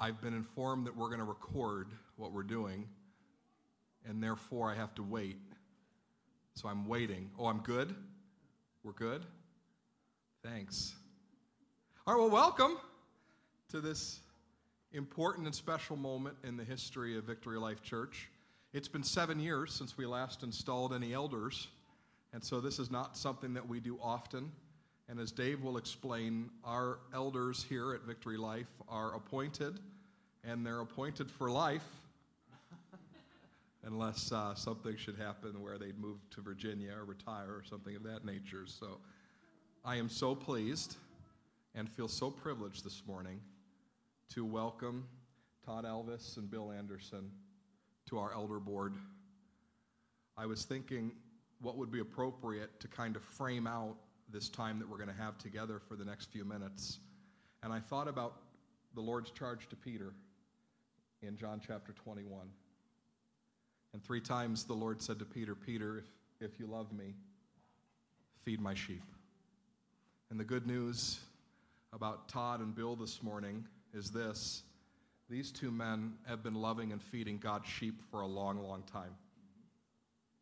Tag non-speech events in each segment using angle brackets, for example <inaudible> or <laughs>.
I've been informed that we're going to record what we're doing, and therefore I have to wait. So I'm waiting. Oh, I'm good? We're good? Thanks. All right, well, welcome to this important and special moment in the history of Victory Life Church. It's been seven years since we last installed any elders, and so this is not something that we do often. And as Dave will explain, our elders here at Victory Life are appointed, and they're appointed for life, <laughs> unless uh, something should happen where they'd move to Virginia or retire or something of that nature. So I am so pleased and feel so privileged this morning to welcome Todd Elvis and Bill Anderson to our elder board. I was thinking what would be appropriate to kind of frame out this time that we're going to have together for the next few minutes. And I thought about the Lord's charge to Peter in John chapter 21. And three times the Lord said to Peter, Peter, if, if you love me, feed my sheep. And the good news about Todd and Bill this morning is this these two men have been loving and feeding God's sheep for a long, long time.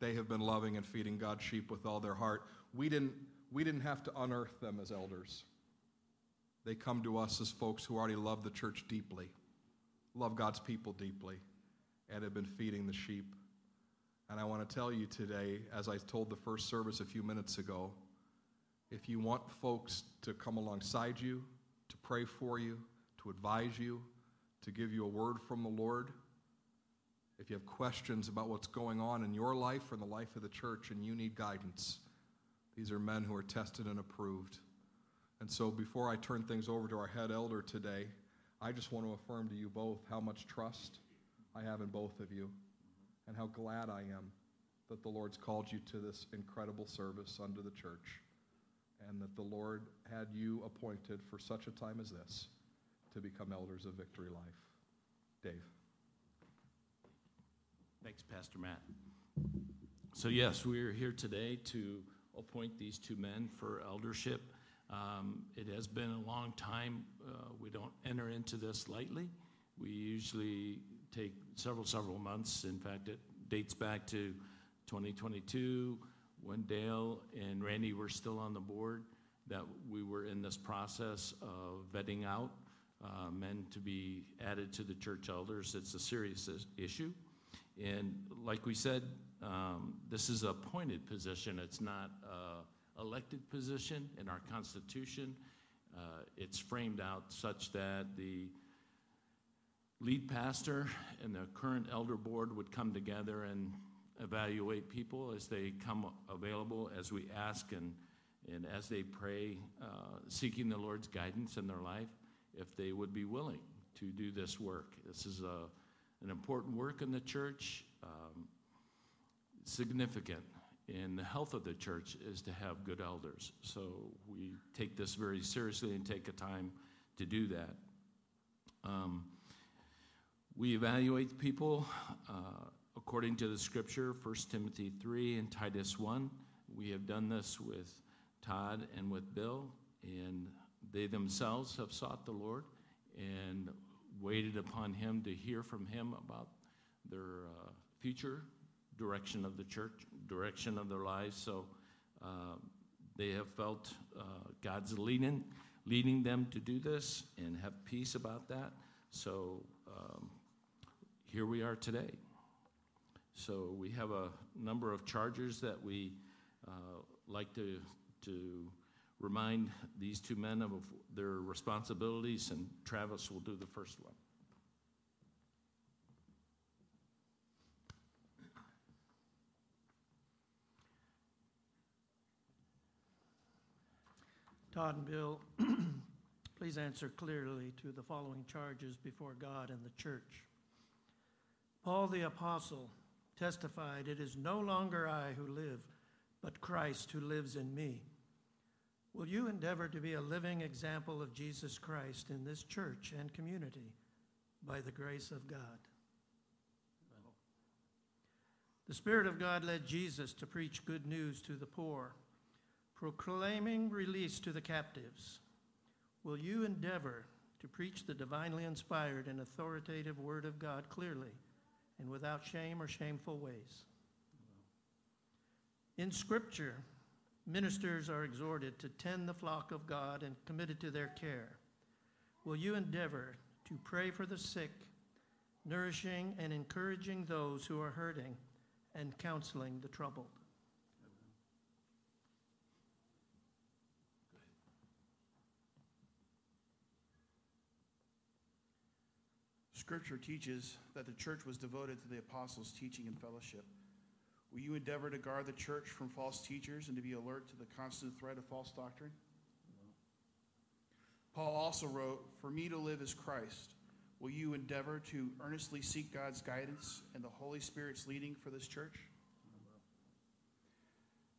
They have been loving and feeding God's sheep with all their heart. We didn't, we didn't have to unearth them as elders. They come to us as folks who already love the church deeply, love God's people deeply, and have been feeding the sheep. And I want to tell you today, as I told the first service a few minutes ago, if you want folks to come alongside you, to pray for you, to advise you, to give you a word from the Lord. If you have questions about what's going on in your life or in the life of the church and you need guidance, these are men who are tested and approved. And so before I turn things over to our head elder today, I just want to affirm to you both how much trust I have in both of you and how glad I am that the Lord's called you to this incredible service under the church and that the Lord had you appointed for such a time as this to become elders of Victory Life. Dave. Thanks, Pastor Matt. So, yes, we're here today to appoint these two men for eldership. Um, it has been a long time. Uh, we don't enter into this lightly. We usually take several, several months. In fact, it dates back to 2022 when Dale and Randy were still on the board that we were in this process of vetting out uh, men to be added to the church elders. It's a serious issue. And like we said, um, this is a appointed position. It's not an elected position in our Constitution. Uh, it's framed out such that the lead pastor and the current elder board would come together and evaluate people as they come available, as we ask and, and as they pray, uh, seeking the Lord's guidance in their life if they would be willing to do this work. This is a, an important work in the church, um, significant in the health of the church is to have good elders. So we take this very seriously and take a time to do that. Um, we evaluate people uh, according to the scripture, 1 Timothy 3 and Titus 1. We have done this with Todd and with Bill, and they themselves have sought the Lord and waited upon Him to hear from Him about their uh, future direction of the church, direction of their lives. So uh, they have felt uh, God's leading, leading them to do this and have peace about that. So um, here we are today. So we have a number of charges that we uh, like to to remind these two men of their responsibilities, and Travis will do the first one. And Bill, <clears throat> please answer clearly to the following charges before God and the church. Paul the Apostle testified, It is no longer I who live, but Christ who lives in me. Will you endeavor to be a living example of Jesus Christ in this church and community by the grace of God? The Spirit of God led Jesus to preach good news to the poor, proclaiming release to the captives. Will you endeavor to preach the divinely inspired and authoritative Word of God clearly and without shame or shameful ways. In Scripture, ministers are exhorted to tend the flock of God and committed to their care. Will you endeavor to pray for the sick, nourishing and encouraging those who are hurting, and counseling the troubled? Scripture teaches that the church was devoted to the apostles' teaching and fellowship. Will you endeavor to guard the church from false teachers and to be alert to the constant threat of false doctrine? Paul also wrote, For me to live is Christ. Will you endeavor to earnestly seek God's guidance and the Holy Spirit's leading for this church?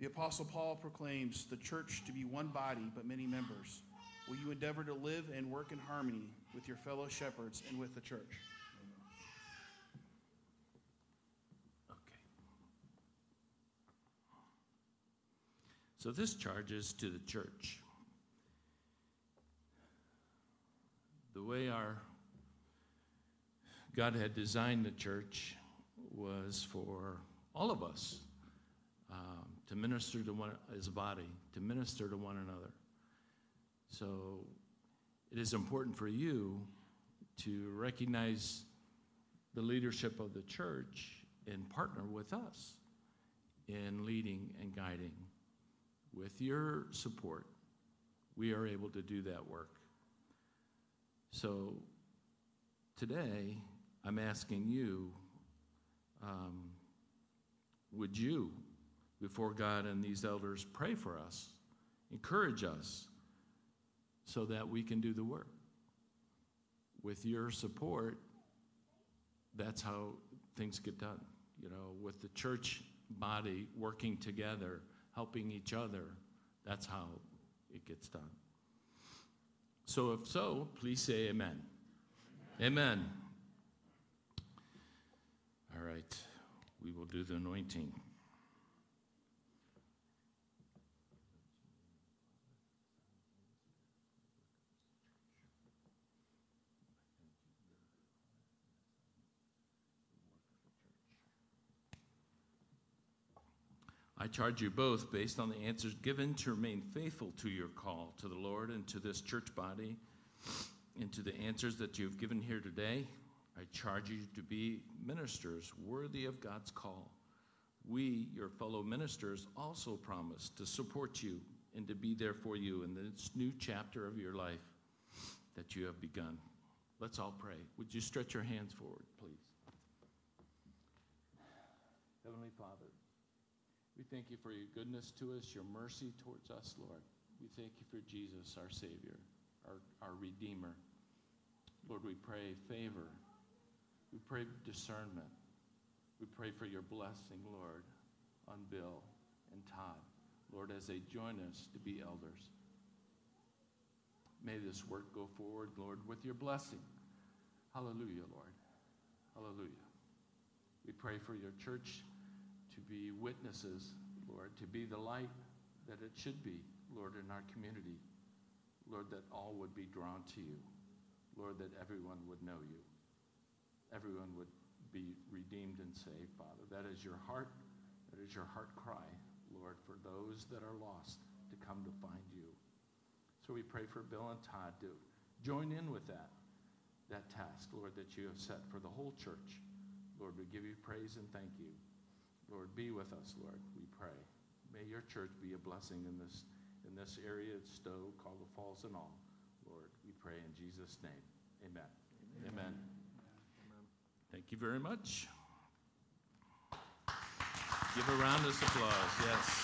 The Apostle Paul proclaims the church to be one body but many members. Endeavor to live and work in harmony with your fellow shepherds and with the church? Okay. So this charge is to the church. The way our God had designed the church was for all of us um, to minister to one as a body, to minister to one another. So it is important for you to recognize the leadership of the church and partner with us in leading and guiding. With your support, we are able to do that work. So today, I'm asking you um, would you, before God and these elders, pray for us, encourage us, so that we can do the work? With your support, that's how things get done. You know, with the church body working together, helping each other, that's how it gets done. So, if so, please say amen. Amen. All right, we will do the anointing. Charge you both, based on the answers given, to remain faithful to your call to the Lord and to this church body, and to the answers that you have given here today. I charge you to be ministers worthy of God's call. We, your fellow ministers, also promise to support you and to be there for you in this new chapter of your life that you have begun. Let's all pray. Would you stretch your hands forward, please? Heavenly Father, we thank you for your goodness to us, your mercy towards us, Lord. We thank you for Jesus, our Savior, our, our Redeemer. Lord, we pray favor. We pray discernment. We pray for your blessing, Lord, on Bill and Todd, Lord, as they join us to be elders. May this work go forward, Lord, with your blessing. Hallelujah, Lord. Hallelujah. We pray for your church to be witnesses, Lord, to be the light that it should be, Lord, in our community. Lord, that all would be drawn to you. Lord, that everyone would know you. Everyone would be redeemed and saved, Father. That is your heart. That is your heart cry, Lord, for those that are lost to come to find you. So we pray for Bill and Todd to join in with that, that task, Lord, that you have set for the whole church. Lord, we give you praise and thank you. Lord, be with us, Lord, we pray. May your church be a blessing in this, in this area of Stowe, Caldwell Falls, and all. Lord, we pray in Jesus' name. Amen. Amen. Thank you very much. Give a round of applause. Yes.